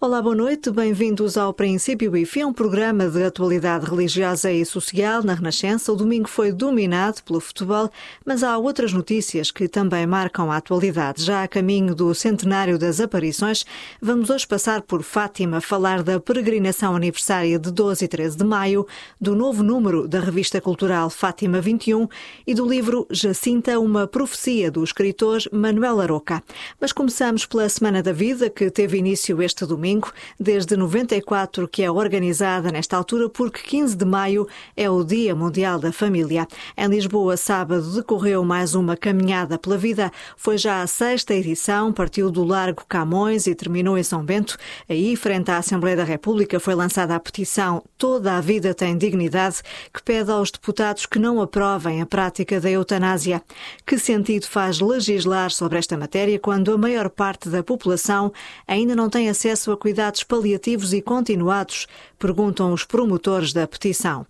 Olá, boa noite, bem-vindos ao Princípio e Fim, um programa de atualidade religiosa e social na Renascença. O domingo foi dominado pelo futebol, mas há outras notícias que também marcam a atualidade. Já a caminho do centenário das aparições, vamos hoje passar por Fátima, falar da peregrinação aniversária de 12 e 13 de maio, do novo número da revista cultural Fátima 21 e do livro Jacinta, uma profecia do escritor Manuel Aroca. Mas começamos pela Semana da Vida, que teve início este domingo desde 94 que é organizada nesta altura, porque 15 de maio é o Dia Mundial da Família. Em Lisboa, sábado, decorreu mais uma caminhada pela vida. Foi já a sexta edição, partiu do Largo Camões e terminou em São Bento. Aí, frente à Assembleia da República, foi lançada a petição Toda a Vida tem Dignidade, que pede aos deputados que não aprovem a prática da eutanásia. Que sentido faz legislar sobre esta matéria quando a maior parte da população ainda não tem acesso a cuidados paliativos e continuados, perguntam os promotores da petição.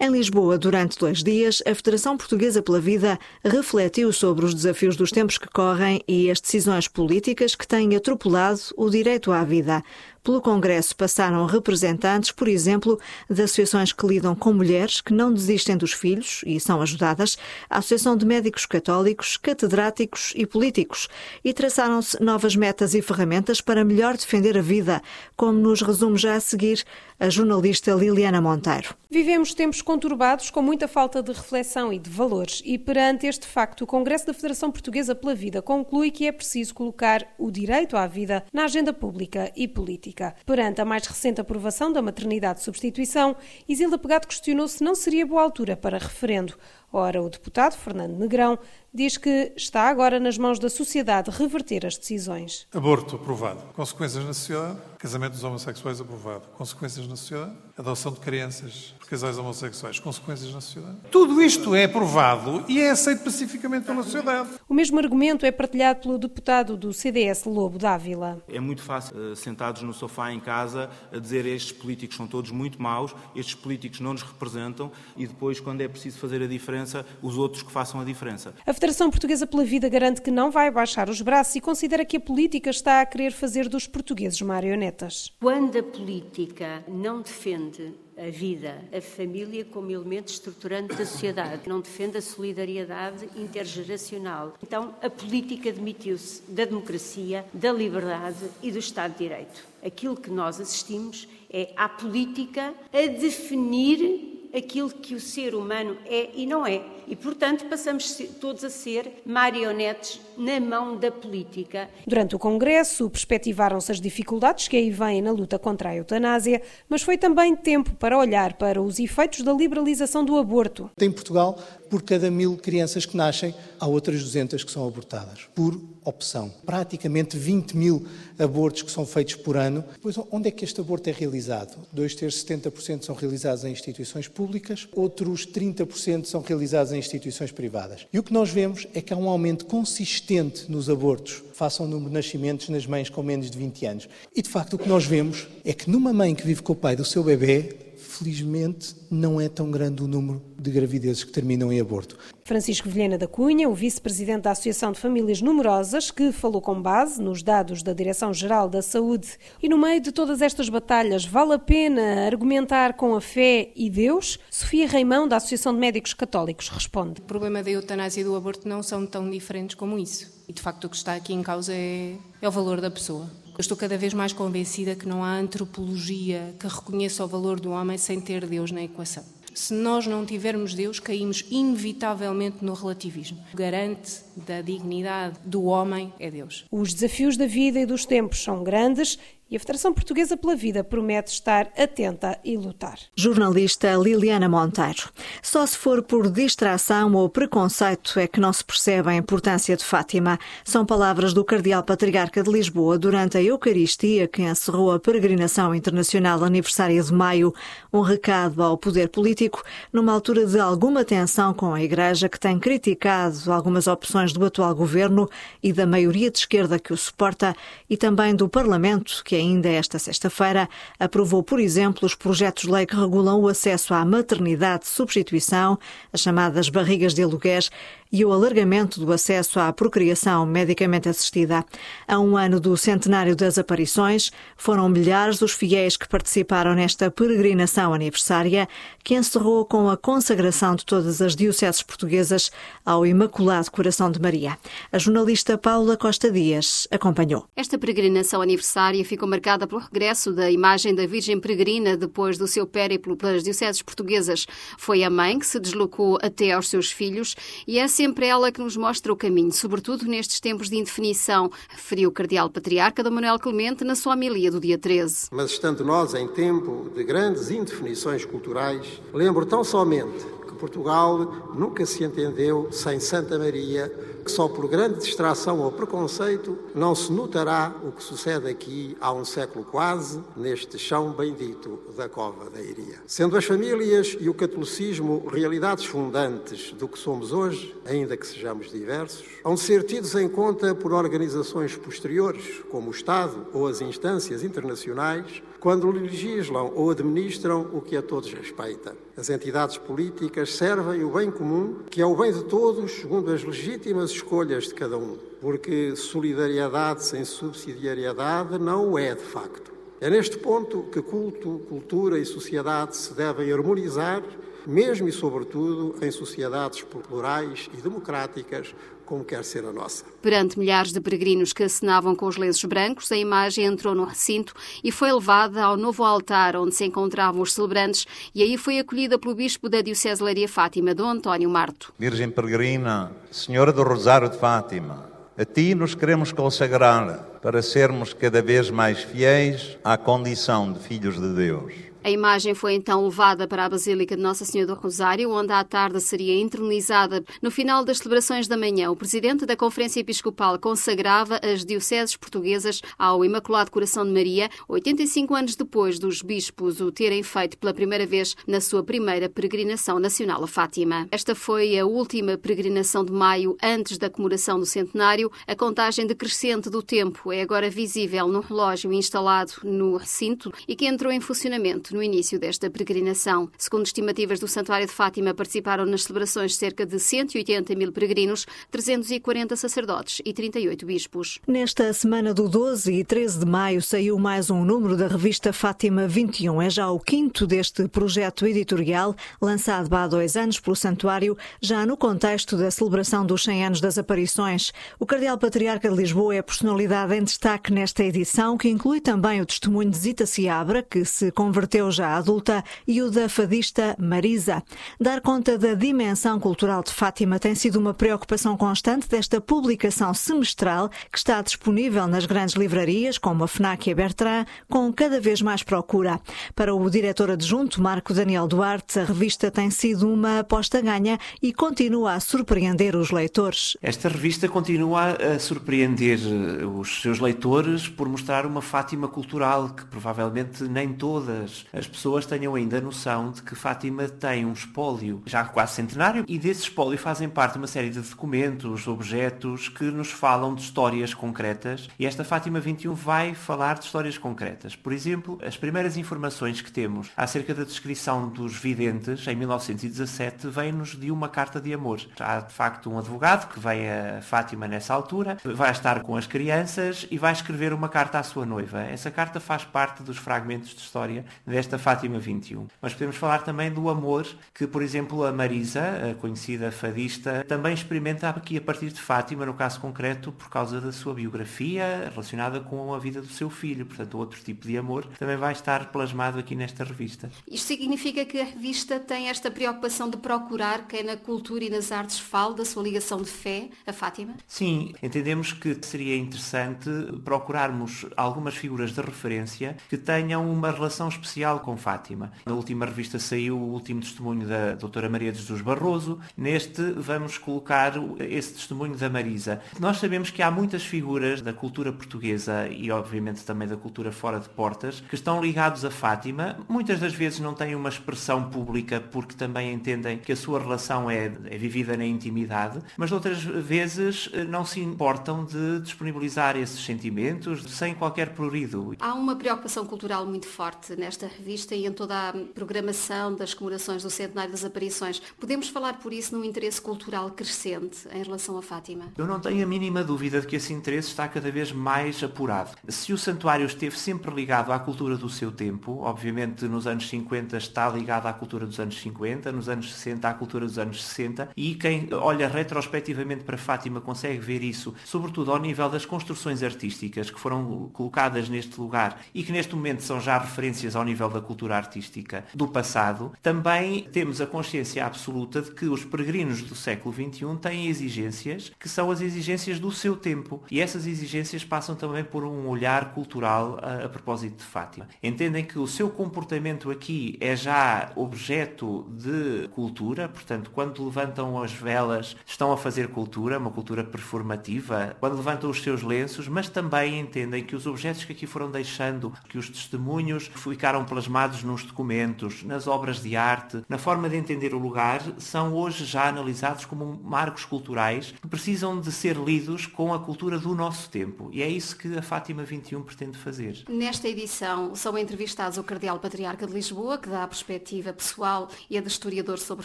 Em Lisboa, durante dois dias, a Federação Portuguesa pela Vida refletiu sobre os desafios dos tempos que correm e as decisões políticas que têm atropelado o direito à vida. Pelo Congresso passaram representantes, por exemplo, de associações que lidam com mulheres que não desistem dos filhos e são ajudadas, a Associação de Médicos Católicos, catedráticos e políticos, e traçaram-se novas metas e ferramentas para melhor defender a vida, como nos resume já a seguir a jornalista Liliana Monteiro. Vivemos tempos conturbados com muita falta de reflexão e de valores, e perante este facto, o Congresso da Federação Portuguesa pela Vida conclui que é preciso colocar o direito à vida na agenda pública e política. Perante a mais recente aprovação da maternidade de substituição, Isilda Pegado questionou se não seria boa altura para referendo. Ora, o deputado Fernando Negrão diz que está agora nas mãos da sociedade reverter as decisões. Aborto aprovado. Consequências na sociedade. Casamento dos homossexuais aprovado. Consequências na sociedade. Adoção de crianças por casais homossexuais. Consequências na sociedade. Tudo isto é aprovado e é aceito pacificamente pela sociedade. O mesmo argumento é partilhado pelo deputado do CDS, Lobo Dávila. É muito fácil, eh, sentados no sofá em casa, a dizer estes políticos são todos muito maus, estes políticos não nos representam e depois, quando é preciso fazer a diferença, os outros que façam a diferença. A Federação Portuguesa pela Vida garante que não vai baixar os braços e considera que a política está a querer fazer dos portugueses marionetas. Quando a política não defende a vida, a família como elemento estruturante da sociedade, não defende a solidariedade intergeracional. Então, a política demitiu-se da democracia, da liberdade e do Estado de Direito. Aquilo que nós assistimos é à política a definir aquilo que o ser humano é e não é. E, portanto, passamos todos a ser marionetes na mão da política. Durante o Congresso, perspectivaram-se as dificuldades que aí vêm na luta contra a eutanásia, mas foi também tempo para olhar para os efeitos da liberalização do aborto. Em Portugal, por cada mil crianças que nascem, há outras 200 que são abortadas, por opção. Praticamente 20 mil abortos que são feitos por ano. Pois onde é que este aborto é realizado? Dois terços, 70% são realizados em instituições públicas, outros 30% são realizados em instituições privadas. E o que nós vemos é que há um aumento consistente nos abortos façam o número de nascimentos nas mães com menos de 20 anos. E de facto o que nós vemos é que numa mãe que vive com o pai do seu bebê, felizmente não é tão grande o número de gravidezes que terminam em aborto. Francisco Vilhena da Cunha, o vice-presidente da Associação de Famílias Numerosas, que falou com base nos dados da Direção-Geral da Saúde. E no meio de todas estas batalhas, vale a pena argumentar com a fé e Deus? Sofia Reimão, da Associação de Médicos Católicos, responde. O problema da eutanásia e do aborto não são tão diferentes como isso. E de facto o que está aqui em causa é, é o valor da pessoa. Estou cada vez mais convencida que não há antropologia que reconheça o valor do homem sem ter Deus na equação. Se nós não tivermos Deus, caímos inevitavelmente no relativismo. Garante da dignidade do homem é Deus. Os desafios da vida e dos tempos são grandes e a Federação Portuguesa pela Vida promete estar atenta e lutar. Jornalista Liliana Monteiro. Só se for por distração ou preconceito é que não se percebe a importância de Fátima. São palavras do Cardeal Patriarca de Lisboa durante a Eucaristia que encerrou a peregrinação internacional aniversária de maio. Um recado ao poder político numa altura de alguma tensão com a Igreja que tem criticado algumas opções do atual governo e da maioria de esquerda que o suporta e também do Parlamento que ainda esta sexta-feira, aprovou, por exemplo, os projetos de lei que regulam o acesso à maternidade de substituição, as chamadas barrigas de alugués, e o alargamento do acesso à procriação medicamente assistida. A um ano do centenário das aparições, foram milhares os fiéis que participaram nesta peregrinação aniversária, que encerrou com a consagração de todas as dioceses portuguesas ao Imaculado Coração de Maria. A jornalista Paula Costa Dias acompanhou. Esta peregrinação aniversária ficou marcada pelo regresso da imagem da Virgem Peregrina depois do seu périplo pelas dioceses portuguesas. Foi a mãe que se deslocou até aos seus filhos e é sempre ela que nos mostra o caminho, sobretudo nestes tempos de indefinição, referiu o Cardeal Patriarca Dom Manuel Clemente na sua homilia do dia 13. Mas estando nós em tempo de grandes indefinições culturais, lembro tão somente que Portugal nunca se entendeu sem Santa Maria que só por grande distração ou preconceito não se notará o que sucede aqui há um século quase, neste chão bendito da Cova da Iria. Sendo as famílias e o catolicismo realidades fundantes do que somos hoje, ainda que sejamos diversos, hão de ser tidos em conta por organizações posteriores, como o Estado ou as instâncias internacionais, quando legislam ou administram o que a todos respeita. As entidades políticas servem o bem comum, que é o bem de todos, segundo as legítimas escolhas de cada um, porque solidariedade sem subsidiariedade não é de facto. É neste ponto que culto, cultura e sociedade se devem harmonizar, mesmo e sobretudo em sociedades plurais e democráticas, como quer ser a nossa. Perante milhares de peregrinos que acenavam com os lenços brancos, a imagem entrou no recinto e foi levada ao novo altar onde se encontravam os celebrantes e aí foi acolhida pelo bispo da Diocese Leiria Fátima, Dom António Marto. Virgem Peregrina, Senhora do Rosário de Fátima, a Ti nos queremos consagrar para sermos cada vez mais fiéis à condição de filhos de Deus. A imagem foi então levada para a Basílica de Nossa Senhora do Rosário, onde à tarde seria internizada. No final das celebrações da manhã, o presidente da Conferência Episcopal consagrava as dioceses portuguesas ao Imaculado Coração de Maria, 85 anos depois dos bispos o terem feito pela primeira vez na sua primeira peregrinação nacional a Fátima. Esta foi a última peregrinação de maio antes da comemoração do centenário. A contagem decrescente do tempo é agora visível no relógio instalado no recinto e que entrou em funcionamento no início desta peregrinação. Segundo estimativas do Santuário de Fátima, participaram nas celebrações cerca de 180 mil peregrinos, 340 sacerdotes e 38 bispos. Nesta semana do 12 e 13 de maio saiu mais um número da revista Fátima 21. É já o quinto deste projeto editorial, lançado há dois anos pelo Santuário, já no contexto da celebração dos 100 anos das aparições. O Cardeal Patriarca de Lisboa é a personalidade em destaque nesta edição, que inclui também o testemunho de Zita Seabra, que se converteu já adulta, e o da fadista Marisa. Dar conta da dimensão cultural de Fátima tem sido uma preocupação constante desta publicação semestral que está disponível nas grandes livrarias, como a FNAC e a Bertrand, com cada vez mais procura. Para o diretor adjunto, Marco Daniel Duarte, a revista tem sido uma aposta ganha e continua a surpreender os leitores. Esta revista continua a surpreender eh, os seus leitores por mostrar uma Fátima cultural que provavelmente nem todas as pessoas tenham ainda a noção de que Fátima tem um espólio já quase centenário e desse espólio fazem parte uma série de documentos, objetos que nos falam de histórias concretas e esta Fátima 21 vai falar de histórias concretas. Por exemplo, as primeiras informações que temos acerca da descrição dos videntes em 1917 vêm-nos de uma carta de amor. Há de facto um advogado que vem a Fátima nessa altura, vai estar com as crianças e vai escrever uma carta à sua noiva. Essa carta faz parte dos fragmentos de história desta Fátima 21. Mas podemos falar também do amor que, por exemplo, a Marisa, a conhecida fadista, também experimenta aqui a partir de Fátima, no caso concreto, por causa da sua biografia relacionada com a vida do seu filho. Portanto, outro tipo de amor também vai estar plasmado aqui nesta revista. Isto significa que a revista tem esta preocupação de procurar quem na cultura e nas artes fale da sua ligação de fé a Fátima? Sim, entendemos que seria interessante procurarmos algumas figuras de referência que tenham uma relação especial com Fátima. Na última revista saiu o último testemunho da doutora Maria Jesus Barroso. Neste vamos colocar esse testemunho da Marisa. Nós sabemos que há muitas figuras da cultura portuguesa e obviamente também da cultura fora de portas que estão ligados a Fátima. Muitas das vezes não têm uma expressão pública porque também entendem que a sua relação é, é vivida na intimidade, mas outras vezes não se importam de disponibilizar esses sentimentos sem qualquer prurido. Há uma preocupação cultural muito forte nesta revista e em toda a programação das comemorações do centenário das aparições. Podemos falar por isso num interesse cultural crescente em relação a Fátima? Eu não tenho a mínima dúvida de que esse interesse está cada vez mais apurado. Se o santuário esteve sempre ligado à cultura do seu tempo, obviamente nos anos 50 está ligado à cultura dos anos 50, nos anos 60 à cultura dos anos 60, e quem olha retrospectivamente para Fátima consegue ver isso, sobretudo ao nível das construções artísticas que foram colocadas neste lugar e que neste momento são já referências ao nível da cultura artística do passado, também temos a consciência absoluta de que os peregrinos do século XXI têm exigências que são as exigências do seu tempo. E essas exigências passam também por um olhar cultural a, a propósito de Fátima. Entendem que o seu comportamento aqui é já objeto de cultura, portanto, quando levantam as velas, estão a fazer cultura, uma cultura performativa, quando levantam os seus lenços, mas também entendem que os objetos que aqui foram deixando, que os testemunhos ficaram plasmados nos documentos, nas obras de arte, na forma de entender o lugar, são hoje já analisados como marcos culturais que precisam de ser lidos com a cultura do nosso tempo. E é isso que a Fátima 21 pretende fazer. Nesta edição são entrevistados o Cardeal Patriarca de Lisboa, que dá a perspectiva pessoal e a de historiador sobre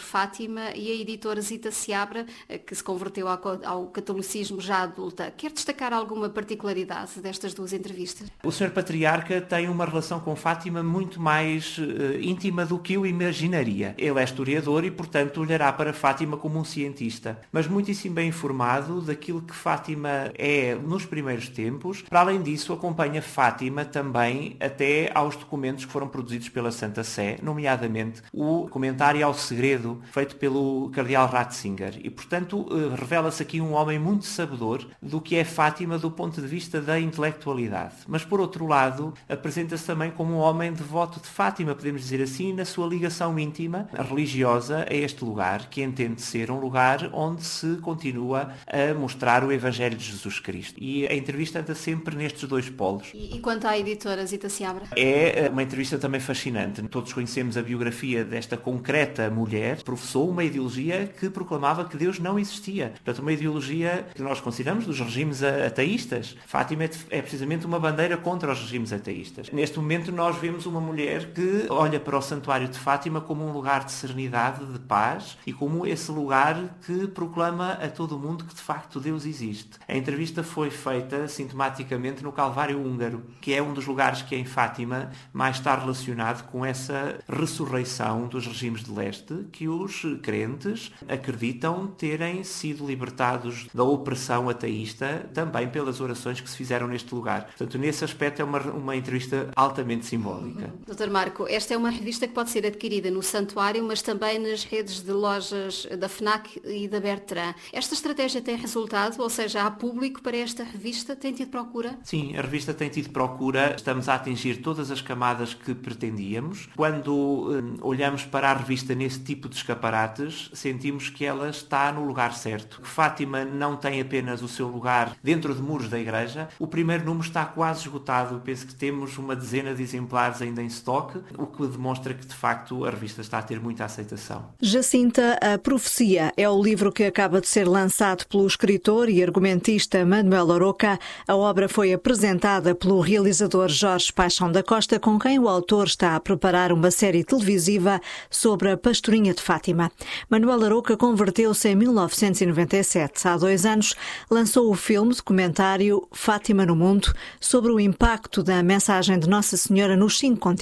Fátima, e a editora Zita Seabra, que se converteu ao, catolicismo já adulta. Quer destacar alguma particularidade destas duas entrevistas? O Sr. Patriarca tem uma relação com Fátima muito mais uh, íntima do que eu imaginaria. Ele é historiador e, portanto, olhará para Fátima como um cientista, mas muitíssimo bem informado daquilo que Fátima é nos primeiros tempos. Para além disso, acompanha Fátima também até aos documentos que foram produzidos pela Santa Sé, nomeadamente o comentário ao segredo feito pelo Cardeal Ratzinger. E, portanto, uh, revela-se aqui um homem muito sabedor do que é Fátima do ponto de vista da intelectualidade. Mas, por outro lado, apresenta-se também como um homem devoto de Fátima, podemos dizer assim, na sua ligação íntima, religiosa, a este lugar, que entende ser um lugar onde se continua a mostrar o Evangelho de Jesus Cristo. E a entrevista anda sempre nestes dois polos. E, e quanto à editora Zita Seabra? É eh, uma entrevista também fascinante. Todos conhecemos a biografia desta concreta mulher, professou uma ideologia que proclamava que Deus não existia. Portanto, uma ideologia que nós consideramos dos regimes ateístas. Fátima é, é precisamente uma bandeira contra os regimes ateístas. Neste momento nós vemos uma mulher que olha para o Santuário de Fátima como um lugar de serenidade, de paz e como esse lugar que proclama a todo mundo que de facto Deus existe. A entrevista foi feita sintomaticamente no Calvário Húngaro, que é um dos lugares que em Fátima mais está relacionado com essa ressurreição dos regimes de leste que os crentes acreditam terem sido libertados da opressão ateísta também pelas orações que se fizeram neste lugar. Portanto, nesse aspecto é uma, uma entrevista altamente simbólica. Doutor Marco, esta é uma revista que pode ser adquirida no Santuário, mas também nas redes de lojas da FNAC e da Bertrand. Esta estratégia tem resultado, ou seja, há público para esta revista? Tem tido procura? Sim, a revista tem tido procura. Estamos a atingir todas as camadas que pretendíamos. Quando hum, olhamos para a revista nesse tipo de escaparates, sentimos que ela está no lugar certo. Fátima não tem apenas o seu lugar dentro de muros da igreja. O primeiro número está quase esgotado. penso que temos uma dezena de exemplares ainda em estoque, o que demonstra que de facto a revista está a ter muita aceitação. Jacinta, a Profecia é o livro que acaba de ser lançado pelo escritor e argumentista Manuel Aroca. A obra foi apresentada pelo realizador Jorge Paixão da Costa, com quem o autor está a preparar uma série televisiva sobre a pastorinha de Fátima. Manuel Aroca converteu-se em 1997. Há dois anos lançou o filme documentário Fátima no Mundo sobre o impacto da mensagem de Nossa Senhora nos cinco continentes.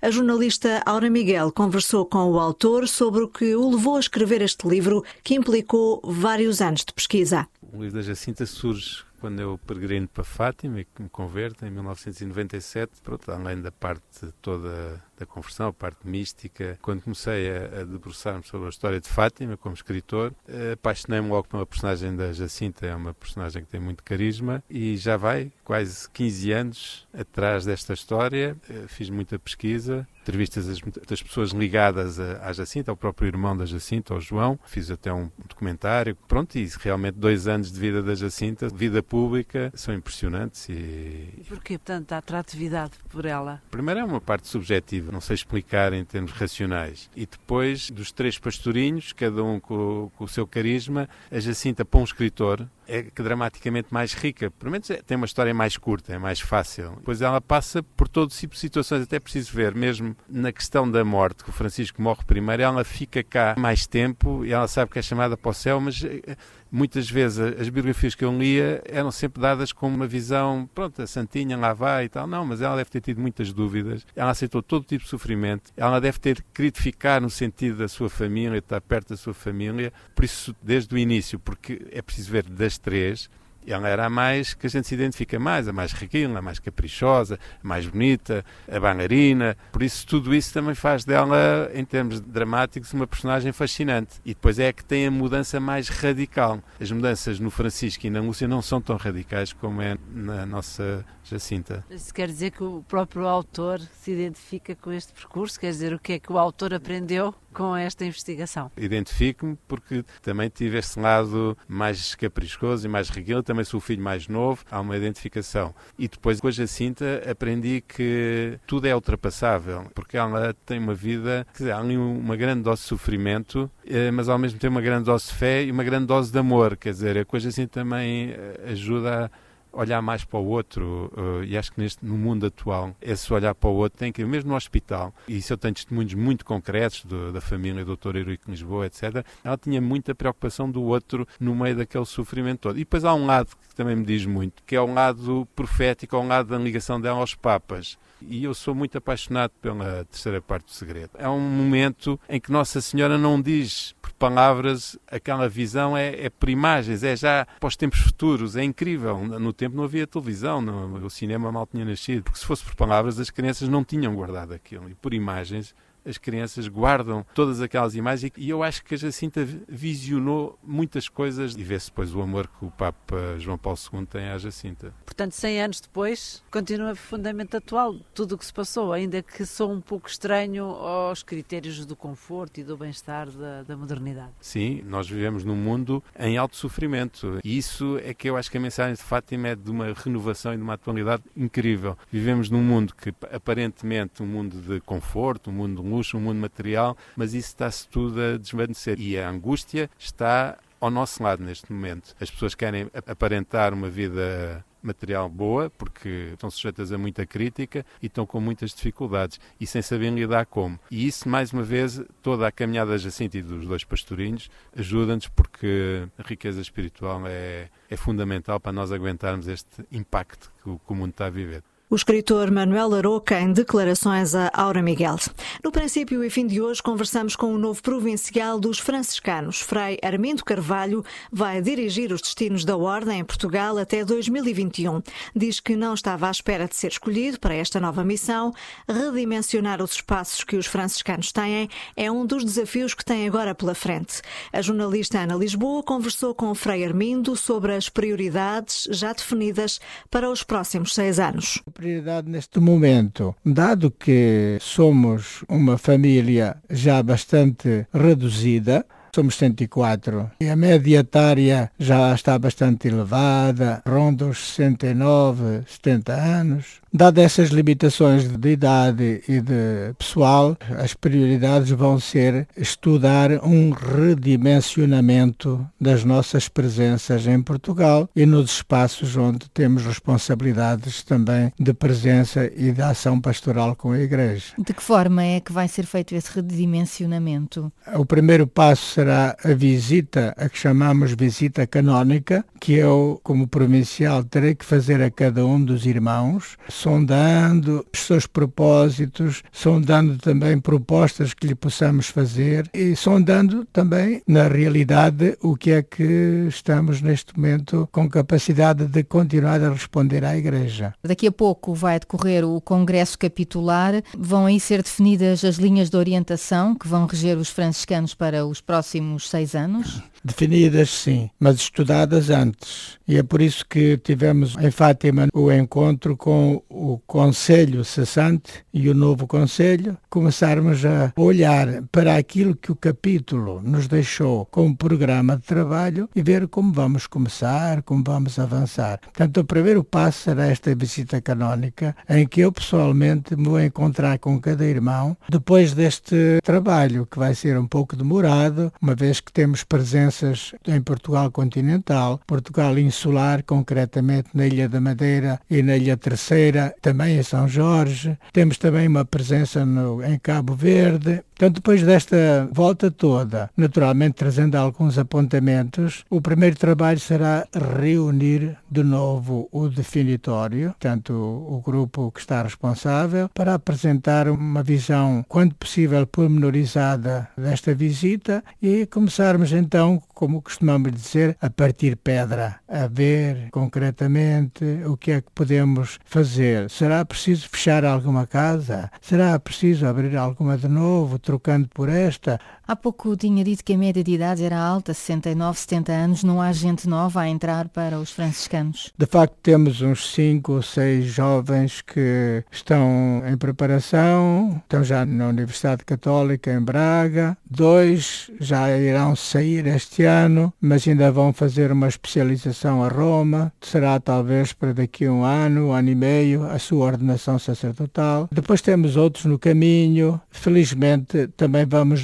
A jornalista Aura Miguel conversou com o autor sobre o que o levou a escrever este livro, que implicou vários anos de pesquisa. O livro da Jacinta surge quando eu peregrino para Fátima e me converto em 1997, pronto, além da parte toda da conversão, a parte mística, quando comecei a, a debruçar-me sobre a história de Fátima como escritor, eh, apaixonei-me logo pela personagem da Jacinta, é uma personagem que tem muito carisma e já vai quase 15 anos atrás desta história, eh, fiz muita pesquisa, entrevistas das pessoas ligadas à Jacinta, ao próprio irmão da Jacinta, ao João. Fiz até um documentário. Pronto, e realmente dois anos de vida da Jacinta, vida pública, são impressionantes. E... Porquê tanta atratividade por ela? Primeiro é uma parte subjetiva, não sei explicar em termos racionais. E depois, dos três pastorinhos, cada um com, com o seu carisma, a Jacinta, para um escritor, é dramaticamente mais rica. Pelo menos é, tem uma história mais curta, é mais fácil. Depois ela passa por todo tipo de situações, até preciso ver, mesmo na questão da morte, que o Francisco morre primeiro, ela fica cá mais tempo e ela sabe que é chamada para o céu, mas eh, muitas vezes as biografias que eu lia eram sempre dadas com uma visão, pronto, a Santinha lá vai e tal. Não, mas ela deve ter tido muitas dúvidas, ela aceitou todo tipo de sofrimento, ela deve ter querido ficar no sentido da sua família, estar perto da sua família, por isso, desde o início, porque é preciso ver das três, ela era a mais que a gente se identifica mais, a mais riquinha, a mais caprichosa, a mais bonita, a bailarina. Por isso, tudo isso também faz dela, em termos dramáticos, uma personagem fascinante. E depois é que tem a mudança mais radical. As mudanças no Francisco e na Lúcia não são tão radicais como é na nossa Jacinta. Isso quer dizer que o próprio autor se identifica com este percurso? Quer dizer, o que é que o autor aprendeu com esta investigação? Identifico-me porque também tive esse lado mais caprichoso e mais reguilo, também sou o filho mais novo, há uma identificação. E depois com a Jacinta aprendi que tudo é ultrapassável, porque ela tem uma vida, quer dizer, há ali uma grande dose de sofrimento, eh, mas ao mesmo tempo uma grande dose de fé e uma grande dose de amor, quer dizer, a coisa assim também eh, ajuda a olhar mais para o outro uh, e acho que neste, no mundo atual esse olhar para o outro tem que ir mesmo no hospital e isso eu tenho testemunhos muito concretos do, da família do Dr. Eurico Lisboa, etc. Ela tinha muita preocupação do outro no meio daquele sofrimento todo. E depois há um lado que também me diz muito, que é um lado profético, é um lado da ligação dela aos Papas. E eu sou muito apaixonado pela terceira parte do segredo. É um momento em que Nossa Senhora não diz palavras, aquela visão é, é por imagens, é já para os tempos futuros, é incrível. No tempo não havia televisão, não, o cinema mal tinha nascido, porque se fosse por palavras as crianças não tinham guardado aquilo. E por imagens as crianças guardam todas aquelas imagens e eu acho que a Jacinta visionou muitas coisas e vê-se depois o amor que o Papa João Paulo II tem à Jacinta. Portanto, 100 anos depois, continua profundamente atual tudo o que se passou, ainda que sou um pouco estranho aos critérios do conforto e do bem-estar da, da modernidade. Sim, nós vivemos num mundo em alto sofrimento e isso é que eu acho que a mensagem de Fátima é de uma renovação e de uma atualidade incrível. Vivemos num mundo que aparentemente um mundo de conforto, um mundo luxo, um mundo material, mas isso está-se tudo a desvanecer. E a angústia está ao nosso lado neste momento. As pessoas querem aparentar uma vida material boa, porque estão sujeitas a muita crítica e estão com muitas dificuldades e sem saber lidar como. E isso, mais uma vez, toda a caminhada Jacinto e dos dois pastorinhos ajuda-nos porque a riqueza espiritual é, é fundamental para nós aguentarmos este impacto que o mundo está a viver. O escritor Manuel Aroca em declarações a Aura Miguel. No princípio e fim de hoje conversamos com o novo provincial dos franciscanos. Frei Armindo Carvalho vai dirigir os destinos da Ordem em Portugal até 2021. Diz que não estava à espera de ser escolhido para esta nova missão. Redimensionar os espaços que os franciscanos têm é um dos desafios que tem agora pela frente. A jornalista Ana Lisboa conversou com o Frei Armindo sobre as prioridades já definidas para os próximos seis anos prioridade neste momento, dado que somos uma família já bastante reduzida, somos 104 e a média etária já está bastante elevada, ronda os 69, 70 anos. Dadas essas limitações de idade e de pessoal, as prioridades vão ser estudar um redimensionamento das nossas presenças em Portugal e nos espaços onde temos responsabilidades também de presença e de ação pastoral com a Igreja. De que forma é que vai ser feito esse redimensionamento? O primeiro passo será a visita, a que chamamos visita canónica, que eu, como provincial, terei que fazer a cada um dos irmãos sondando os seus propósitos, sondando também propostas que lhe possamos fazer e sondando também, na realidade, o que é que estamos neste momento com capacidade de continuar a responder à Igreja. Daqui a pouco vai decorrer o Congresso Capitular. Vão aí ser definidas as linhas de orientação que vão reger os franciscanos para os próximos seis anos? Definidas sim, mas estudadas antes. E é por isso que tivemos em Fátima o encontro com o Conselho cessante e o novo Conselho, começarmos a olhar para aquilo que o capítulo nos deixou como programa de trabalho e ver como vamos começar, como vamos avançar. Portanto, o primeiro passo será esta visita canónica, em que eu pessoalmente me vou encontrar com cada irmão, depois deste trabalho, que vai ser um pouco demorado, uma vez que temos presenças em Portugal continental, Portugal insular, concretamente na Ilha da Madeira e na Ilha Terceira, também em São Jorge. Temos também uma presença no, em Cabo Verde. Portanto, depois desta volta toda, naturalmente trazendo alguns apontamentos, o primeiro trabalho será reunir de novo o definitório, portanto, o grupo que está responsável, para apresentar uma visão, quanto possível, pormenorizada desta visita e começarmos então, como costumamos dizer, a partir pedra, a ver concretamente o que é que podemos fazer. Será preciso fechar alguma casa? Será preciso abrir alguma de novo? Trocando por esta. Há pouco tinha dito que a média de idade era alta, 69, 70 anos. Não há gente nova a entrar para os franciscanos? De facto, temos uns 5 ou 6 jovens que estão em preparação, estão já na Universidade Católica em Braga. Dois já irão sair este ano, mas ainda vão fazer uma especialização a Roma. Será talvez para daqui a um ano, um ano e meio, a sua ordenação sacerdotal. Depois temos outros no caminho. Felizmente, também vamos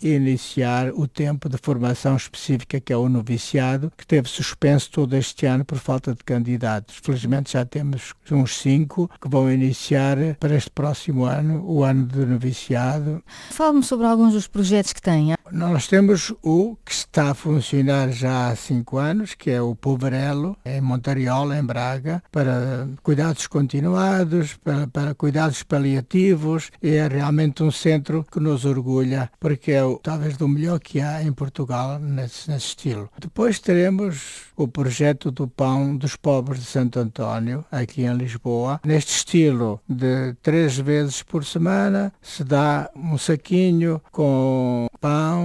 reiniciar o tempo de formação específica que é o noviciado, que teve suspenso todo este ano por falta de candidatos. Felizmente já temos uns cinco que vão iniciar para este próximo ano, o ano de noviciado. Fale-me sobre alguns dos projetos que tem. Nós temos o que está a funcionar já há cinco anos, que é o Poverelo, em Montariola, em Braga, para cuidados continuados, para, para cuidados paliativos. É realmente um centro que nos orgulha, porque é talvez do melhor que há em Portugal nesse, nesse estilo. Depois teremos o projeto do pão dos pobres de Santo António, aqui em Lisboa. Neste estilo de três vezes por semana se dá um saquinho com pão,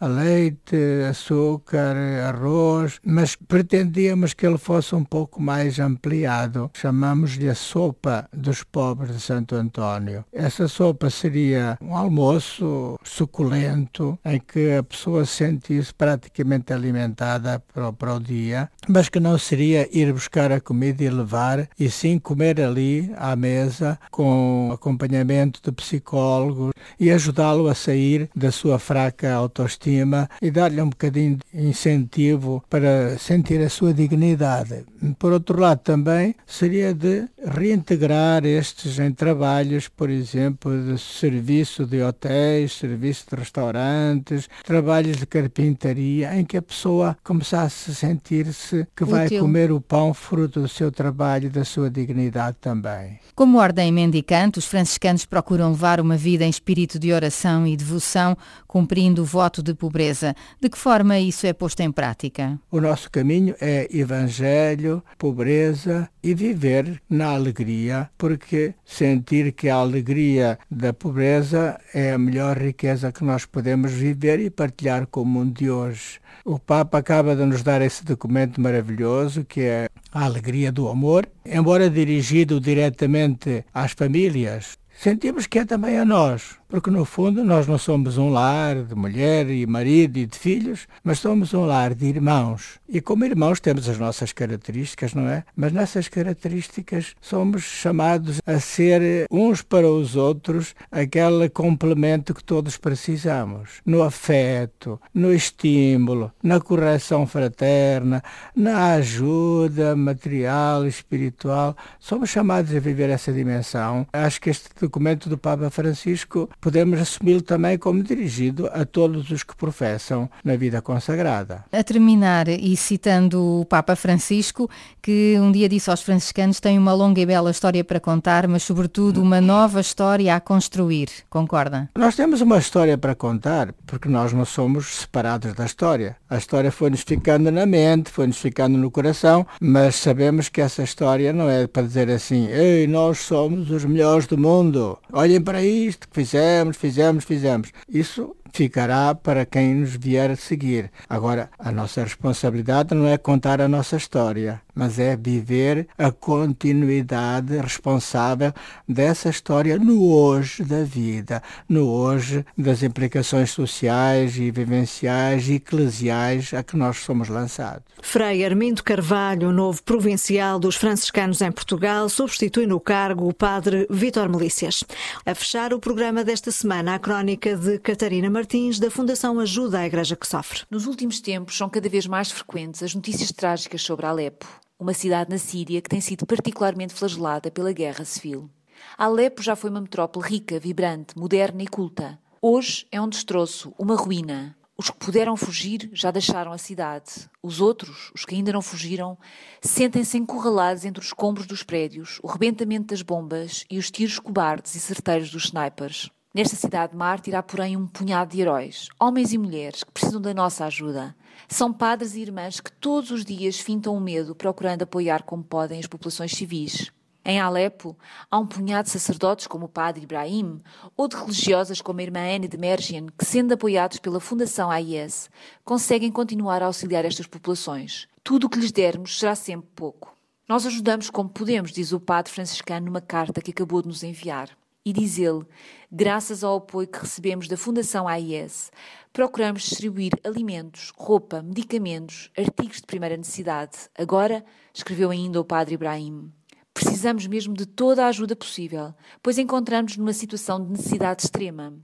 leite, açúcar, arroz, mas pretendíamos que ele fosse um pouco mais ampliado. Chamamos-lhe a sopa dos pobres de Santo António. Essa sopa seria um almoço suculento em que a pessoa sentisse praticamente alimentada para, para o dia, mas que não seria ir buscar a comida e levar, e sim comer ali à mesa com acompanhamento de psicólogos e ajudá-lo a sair da sua fraca autoestima e dar-lhe um bocadinho de incentivo para sentir a sua dignidade. Por outro lado, também seria de reintegrar estes em trabalhos, por exemplo, de serviço de hotéis, serviço de restaurantes, trabalhos de carpintaria, em que a pessoa começasse a sentir sentir-se que vai Útil. comer o pão fruto do seu trabalho e da sua dignidade também. Como ordem mendicante, os franciscanos procuram levar uma vida em espírito de oração e devoção, cumprindo o voto de pobreza. De que forma isso é posto em prática? O nosso caminho é evangelho, pobreza e viver na alegria, porque sentir que a alegria da pobreza é a melhor riqueza que nós podemos viver e partilhar com o mundo de hoje. O Papa acaba de nos dar esse documento maravilhoso que é a alegria do amor, embora dirigido diretamente às famílias, sentimos que é também a nós porque no fundo nós não somos um lar de mulher e marido e de filhos, mas somos um lar de irmãos. E como irmãos temos as nossas características, não é? Mas nessas características somos chamados a ser uns para os outros aquele complemento que todos precisamos. No afeto, no estímulo, na correção fraterna, na ajuda material espiritual. Somos chamados a viver essa dimensão. Acho que este documento do Papa Francisco podemos assumi-lo também como dirigido a todos os que professam na vida consagrada. A terminar, e citando o Papa Francisco, que um dia disse aos franciscanos tem uma longa e bela história para contar, mas sobretudo uma nova história a construir. Concorda? Nós temos uma história para contar, porque nós não somos separados da história. A história foi-nos ficando na mente, foi-nos ficando no coração, mas sabemos que essa história não é para dizer assim, ei, nós somos os melhores do mundo, olhem para isto que fizemos fizemos, fizemos, fizemos. Isso ficará para quem nos vier a seguir. Agora, a nossa responsabilidade não é contar a nossa história, mas é viver a continuidade responsável dessa história no hoje da vida, no hoje das implicações sociais e vivenciais e eclesiais a que nós somos lançados. Frei Armindo Carvalho, novo provincial dos franciscanos em Portugal, substitui no cargo o padre Vítor Melícias. A fechar o programa desta semana, a crónica de Catarina Martins, da Fundação Ajuda à Igreja que Sofre. Nos últimos tempos, são cada vez mais frequentes as notícias trágicas sobre Alepo uma cidade na Síria que tem sido particularmente flagelada pela guerra civil. Alepo já foi uma metrópole rica, vibrante, moderna e culta. Hoje é um destroço, uma ruína. Os que puderam fugir já deixaram a cidade. Os outros, os que ainda não fugiram, sentem-se encurralados entre os escombros dos prédios, o rebentamento das bombas e os tiros cobardes e certeiros dos snipers. Nesta cidade mártir há, porém, um punhado de heróis, homens e mulheres, que precisam da nossa ajuda. São padres e irmãs que todos os dias fintam o medo, procurando apoiar como podem as populações civis. Em Alepo, há um punhado de sacerdotes como o padre Ibrahim ou de religiosas como a irmã Anne de Mergien, que, sendo apoiados pela Fundação AIS, conseguem continuar a auxiliar estas populações. Tudo o que lhes dermos será sempre pouco. Nós ajudamos como podemos, diz o padre franciscano numa carta que acabou de nos enviar. E diz ele, graças ao apoio que recebemos da Fundação AIS, procuramos distribuir alimentos, roupa, medicamentos, artigos de primeira necessidade. Agora, escreveu ainda o padre Ibrahim, precisamos mesmo de toda a ajuda possível, pois encontramos numa situação de necessidade extrema.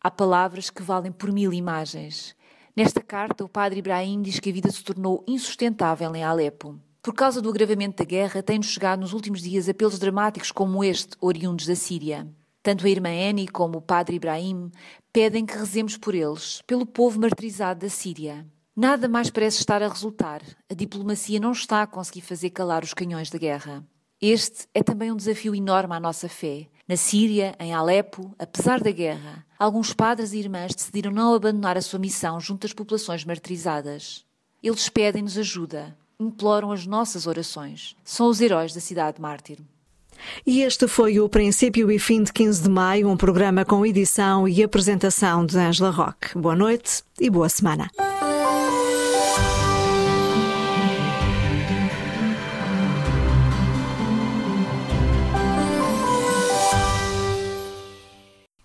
Há palavras que valem por mil imagens. Nesta carta, o padre Ibrahim diz que a vida se tornou insustentável em Alepo. Por causa do agravamento da guerra, tem-nos chegado nos últimos dias apelos dramáticos como este, oriundos da Síria. Tanto a irmã Annie como o padre Ibrahim pedem que rezemos por eles, pelo povo martirizado da Síria. Nada mais parece estar a resultar. A diplomacia não está a conseguir fazer calar os canhões da guerra. Este é também um desafio enorme à nossa fé. Na Síria, em Alepo, apesar da guerra, alguns padres e irmãs decidiram não abandonar a sua missão junto às populações martirizadas. Eles pedem-nos ajuda, imploram as nossas orações. São os heróis da cidade mártir. E este foi o princípio e fim de 15 de maio, um programa com edição e apresentação de Angela Roque. Boa noite e boa semana.